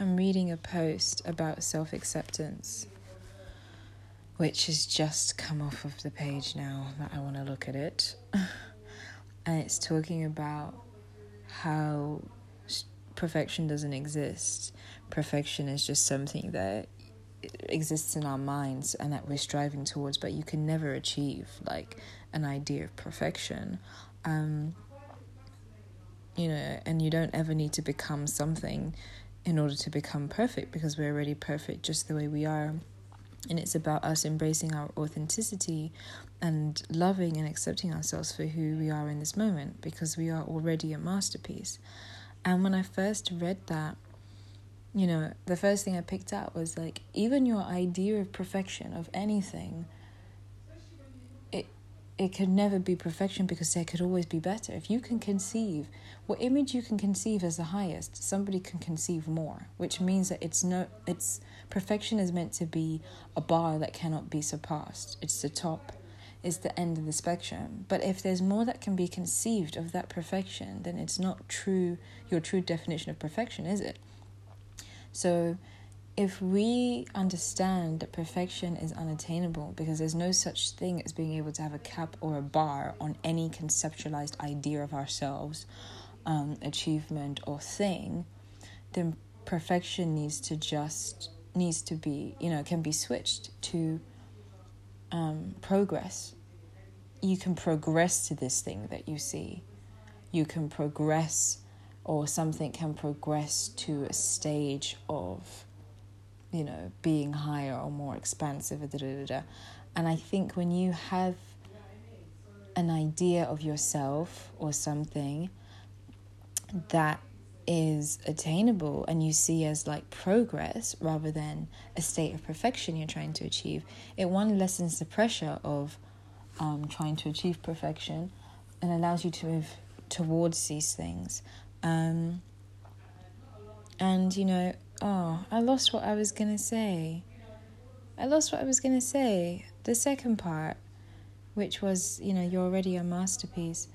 I'm reading a post about self acceptance, which has just come off of the page now that I want to look at it. and it's talking about how perfection doesn't exist. Perfection is just something that exists in our minds and that we're striving towards, but you can never achieve like an idea of perfection. Um, you know, and you don't ever need to become something in order to become perfect because we're already perfect just the way we are. And it's about us embracing our authenticity and loving and accepting ourselves for who we are in this moment because we are already a masterpiece. And when I first read that, you know, the first thing I picked out was like, even your idea of perfection of anything it could never be perfection because there could always be better. If you can conceive what image you can conceive as the highest, somebody can conceive more, which means that it's no it's perfection is meant to be a bar that cannot be surpassed. It's the top, it's the end of the spectrum. But if there's more that can be conceived of that perfection, then it's not true your true definition of perfection, is it? So if we understand that perfection is unattainable because there's no such thing as being able to have a cap or a bar on any conceptualized idea of ourselves, um, achievement, or thing, then perfection needs to just needs to be you know can be switched to um, progress. You can progress to this thing that you see. You can progress, or something can progress to a stage of you know, being higher or more expansive. Da, da, da, and I think when you have an idea of yourself or something that is attainable and you see as like progress rather than a state of perfection you're trying to achieve, it one lessens the pressure of um, trying to achieve perfection and allows you to move towards these things. Um, and you know, Oh, I lost what I was gonna say. I lost what I was gonna say. The second part, which was, you know, you're already a masterpiece.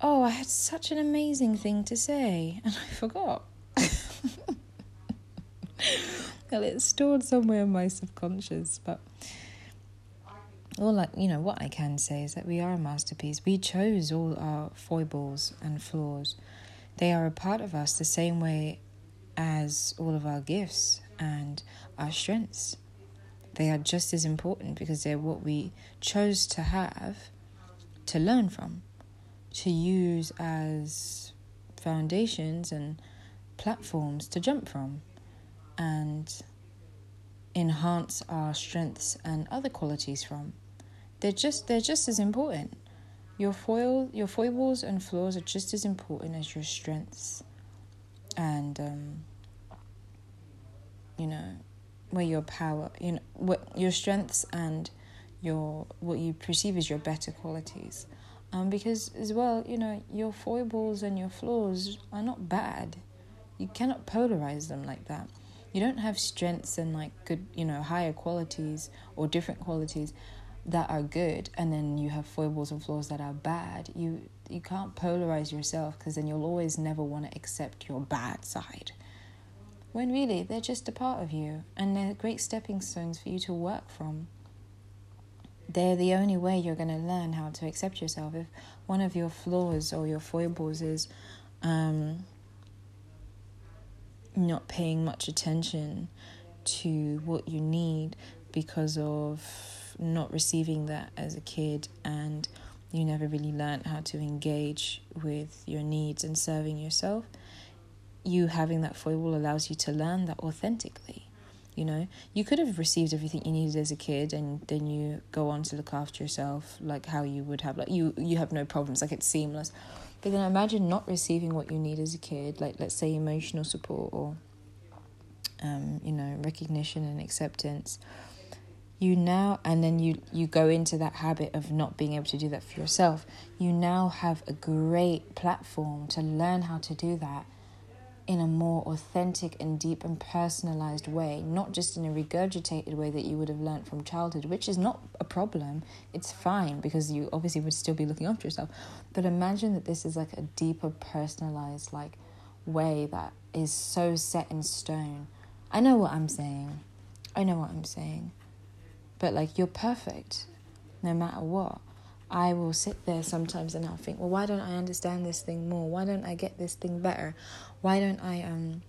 Oh, I had such an amazing thing to say, and I forgot. well, it's stored somewhere in my subconscious, but all like you know what I can say is that we are a masterpiece. We chose all our foibles and flaws. They are a part of us the same way as all of our gifts and our strengths. They are just as important because they're what we chose to have to learn from, to use as foundations and platforms to jump from and enhance our strengths and other qualities from. They're just they're just as important. Your foil your foibles and flaws are just as important as your strengths and um, you know where your power you know what your strengths and your what you perceive as your better qualities. Um, because as well you know your foibles and your flaws are not bad. You cannot polarize them like that. You don't have strengths and like good you know higher qualities or different qualities that are good and then you have foibles and flaws that are bad. You you can't polarize yourself because then you'll always never want to accept your bad side. When really they're just a part of you and they're great stepping stones for you to work from. They're the only way you're going to learn how to accept yourself. If one of your flaws or your foibles is um, not paying much attention to what you need because of not receiving that as a kid and you never really learned how to engage with your needs and serving yourself, you having that foible allows you to learn that authentically. You know, you could have received everything you needed as a kid, and then you go on to look after yourself like how you would have. Like you, you have no problems. Like it's seamless. But then imagine not receiving what you need as a kid, like let's say emotional support or, um, you know, recognition and acceptance you now and then you you go into that habit of not being able to do that for yourself you now have a great platform to learn how to do that in a more authentic and deep and personalized way not just in a regurgitated way that you would have learned from childhood which is not a problem it's fine because you obviously would still be looking after yourself but imagine that this is like a deeper personalized like way that is so set in stone. I know what I'm saying. I know what I'm saying. But like you're perfect no matter what. I will sit there sometimes and I'll think, well, why don't I understand this thing more? Why don't I get this thing better? Why don't I um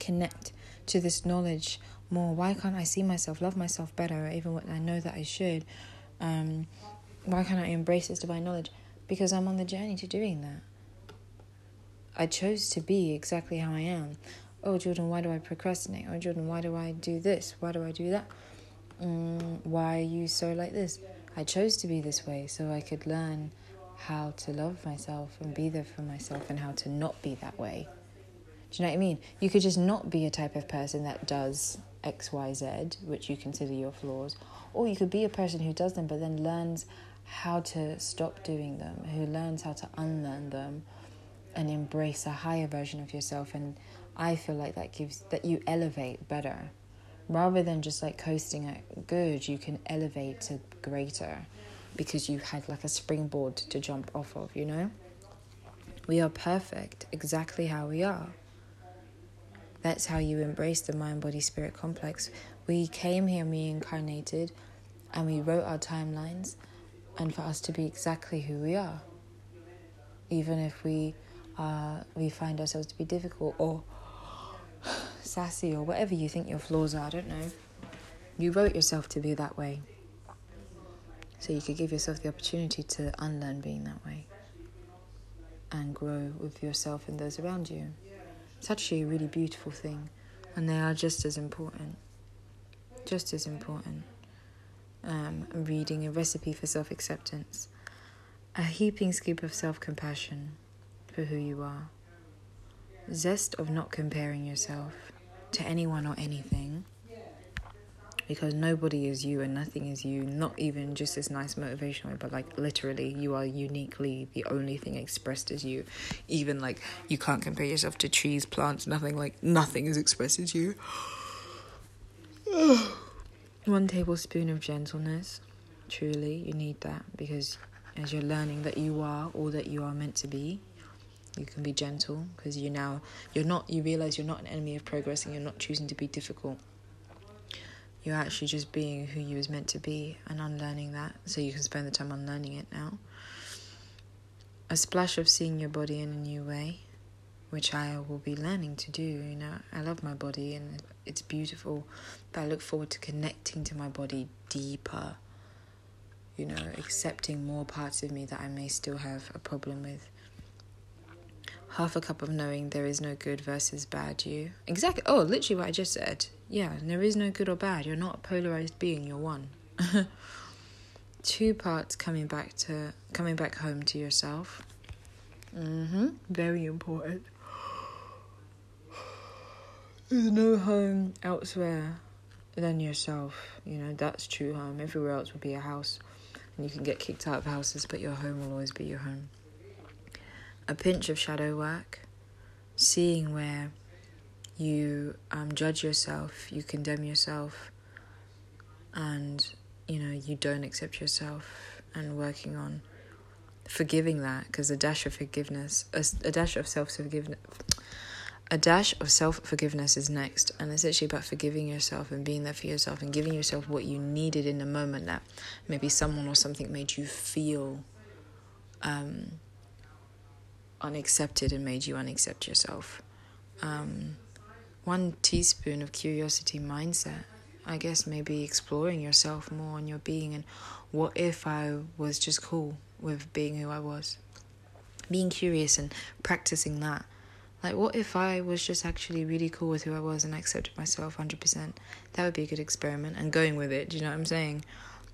connect to this knowledge more? Why can't I see myself, love myself better, even when I know that I should? Um, why can't I embrace this divine knowledge? Because I'm on the journey to doing that. I chose to be exactly how I am. Oh, Jordan, why do I procrastinate? Oh, Jordan, why do I do this? Why do I do that? Mm, why are you so like this? I chose to be this way so I could learn how to love myself and be there for myself and how to not be that way. Do you know what I mean? You could just not be a type of person that does X, Y, Z, which you consider your flaws, or you could be a person who does them but then learns how to stop doing them, who learns how to unlearn them and embrace a higher version of yourself and I feel like that gives that you elevate better rather than just like coasting at good, you can elevate to greater because you had like a springboard to jump off of, you know? We are perfect exactly how we are. That's how you embrace the mind body spirit complex. We came here, we incarnated, and we wrote our timelines, and for us to be exactly who we are. Even if we uh, we find ourselves to be difficult or sassy or whatever you think your flaws are, I don't know. You wrote yourself to be that way. So you could give yourself the opportunity to unlearn being that way and grow with yourself and those around you. It's actually a really beautiful thing, and they are just as important. Just as important. Um, I'm reading a recipe for self acceptance, a heaping scoop of self compassion for who you are, zest of not comparing yourself to anyone or anything. Because nobody is you and nothing is you. Not even just this nice motivational but like literally you are uniquely the only thing expressed as you. Even like you can't compare yourself to trees plants nothing like nothing is expressed as you. One tablespoon of gentleness. Truly you need that because as you're learning that you are all that you are meant to be you can be gentle because you now you're not you realize you're not an enemy of progress and you're not choosing to be difficult. You're actually just being who you was meant to be and unlearning that. So you can spend the time unlearning it now. A splash of seeing your body in a new way which I will be learning to do you know. I love my body and it's beautiful but I look forward to connecting to my body deeper you know accepting more parts of me that I may still have a problem with half a cup of knowing there is no good versus bad you. Exactly. Oh, literally what I just said. Yeah, there is no good or bad. You're not a polarized being, you're one. Two parts coming back to coming back home to yourself. Mhm. Very important. There's no home elsewhere than yourself. You know, that's true home. Everywhere else would be a house. And you can get kicked out of houses, but your home will always be your home a pinch of shadow work, seeing where you um, judge yourself, you condemn yourself, and you know you don't accept yourself, and working on forgiving that because a dash of forgiveness, a, a dash of self forgiveness. A dash of self forgiveness is next, and it's actually about forgiving yourself and being there for yourself and giving yourself what you needed in the moment that maybe someone or something made you feel um, unaccepted and made you unaccept yourself. Um, one teaspoon of curiosity mindset. I guess maybe exploring yourself more and your being and what if I was just cool with being who I was? Being curious and practicing that. Like, what if I was just actually really cool with who I was and I accepted myself 100%? That would be a good experiment and going with it, do you know what I'm saying?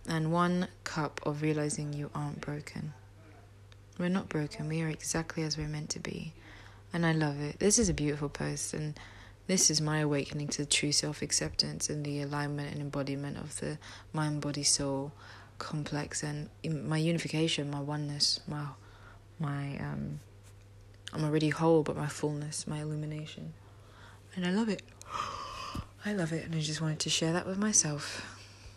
And one cup of realizing you aren't broken. We're not broken. We are exactly as we're meant to be. And I love it. This is a beautiful post, and this is my awakening to true self acceptance and the alignment and embodiment of the mind, body, soul complex, and my unification, my oneness, my my um. I'm already whole, but my fullness, my illumination, and I love it. I love it, and I just wanted to share that with myself.